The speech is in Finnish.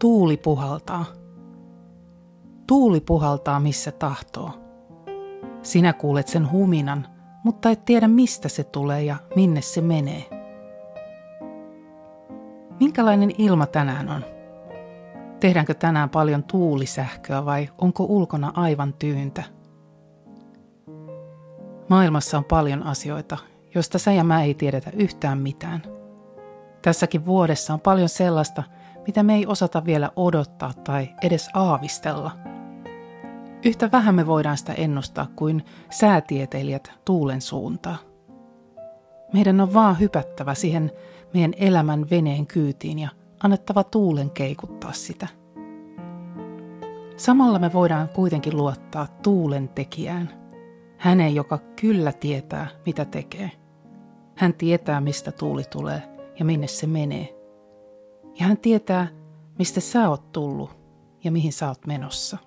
Tuuli puhaltaa. Tuuli puhaltaa missä tahtoo. Sinä kuulet sen huminan, mutta et tiedä mistä se tulee ja minne se menee. Minkälainen ilma tänään on? Tehdäänkö tänään paljon tuulisähköä vai onko ulkona aivan tyyntä? Maailmassa on paljon asioita, joista sä ja mä ei tiedetä yhtään mitään. Tässäkin vuodessa on paljon sellaista, mitä me ei osata vielä odottaa tai edes aavistella. Yhtä vähän me voidaan sitä ennustaa kuin säätieteilijät tuulen suuntaa. Meidän on vaan hypättävä siihen meidän elämän veneen kyytiin ja annettava tuulen keikuttaa sitä. Samalla me voidaan kuitenkin luottaa tuulen tekijään, häneen, joka kyllä tietää, mitä tekee. Hän tietää, mistä tuuli tulee ja minne se menee. Ja hän tietää, mistä sä oot tullut ja mihin sä oot menossa.